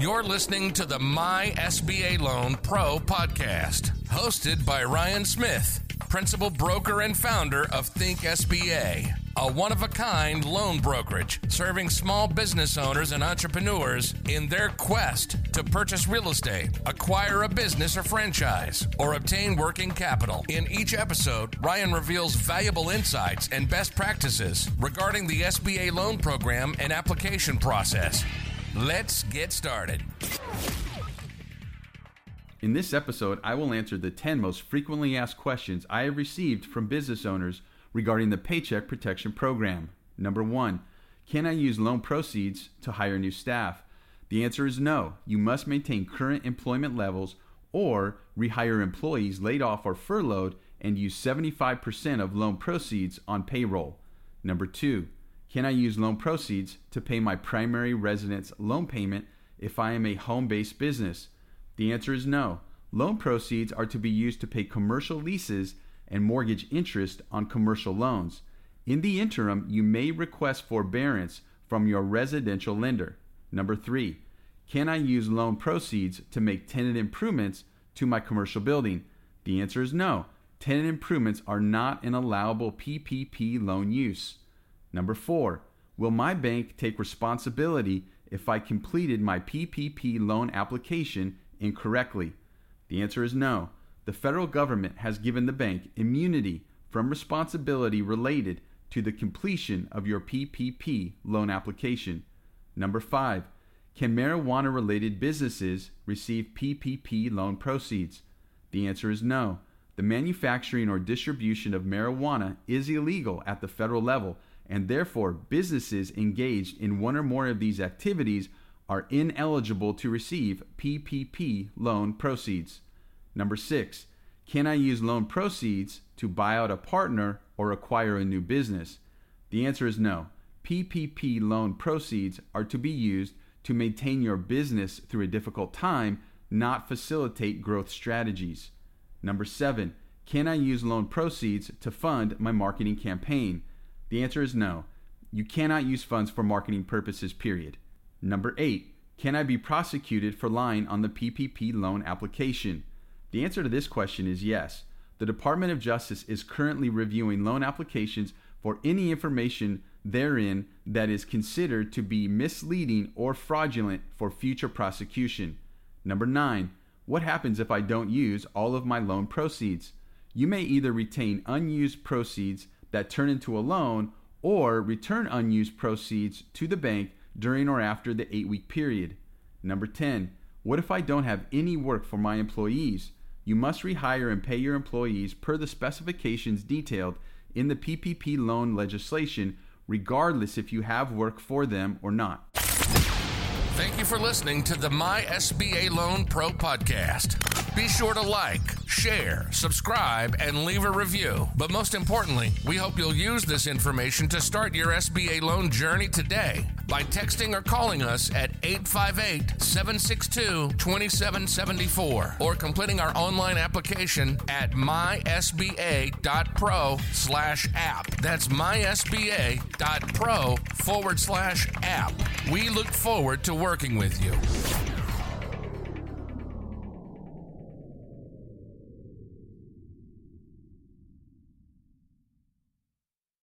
You're listening to the My SBA Loan Pro podcast, hosted by Ryan Smith, principal broker and founder of Think SBA, a one of a kind loan brokerage serving small business owners and entrepreneurs in their quest to purchase real estate, acquire a business or franchise, or obtain working capital. In each episode, Ryan reveals valuable insights and best practices regarding the SBA loan program and application process. Let's get started. In this episode, I will answer the 10 most frequently asked questions I have received from business owners regarding the Paycheck Protection Program. Number one, can I use loan proceeds to hire new staff? The answer is no. You must maintain current employment levels or rehire employees laid off or furloughed and use 75% of loan proceeds on payroll. Number two, can I use loan proceeds to pay my primary residence loan payment if I am a home based business? The answer is no. Loan proceeds are to be used to pay commercial leases and mortgage interest on commercial loans. In the interim, you may request forbearance from your residential lender. Number three, can I use loan proceeds to make tenant improvements to my commercial building? The answer is no. Tenant improvements are not an allowable PPP loan use. Number four, will my bank take responsibility if I completed my PPP loan application incorrectly? The answer is no. The federal government has given the bank immunity from responsibility related to the completion of your PPP loan application. Number five, can marijuana related businesses receive PPP loan proceeds? The answer is no. The manufacturing or distribution of marijuana is illegal at the federal level and therefore businesses engaged in one or more of these activities are ineligible to receive PPP loan proceeds. Number six, can I use loan proceeds to buy out a partner or acquire a new business? The answer is no. PPP loan proceeds are to be used to maintain your business through a difficult time, not facilitate growth strategies. Number seven, can I use loan proceeds to fund my marketing campaign? The answer is no. You cannot use funds for marketing purposes, period. Number eight, can I be prosecuted for lying on the PPP loan application? The answer to this question is yes. The Department of Justice is currently reviewing loan applications for any information therein that is considered to be misleading or fraudulent for future prosecution. Number nine, what happens if I don't use all of my loan proceeds? You may either retain unused proceeds that turn into a loan or return unused proceeds to the bank during or after the eight week period. Number 10. What if I don't have any work for my employees? You must rehire and pay your employees per the specifications detailed in the PPP loan legislation, regardless if you have work for them or not. Thank you for listening to the My SBA Loan Pro podcast. Be sure to like, share, subscribe, and leave a review. But most importantly, we hope you'll use this information to start your SBA loan journey today by texting or calling us at 858 762 2774 or completing our online application at mysba.pro slash app. That's mysba.pro forward slash app. We look forward to working with you.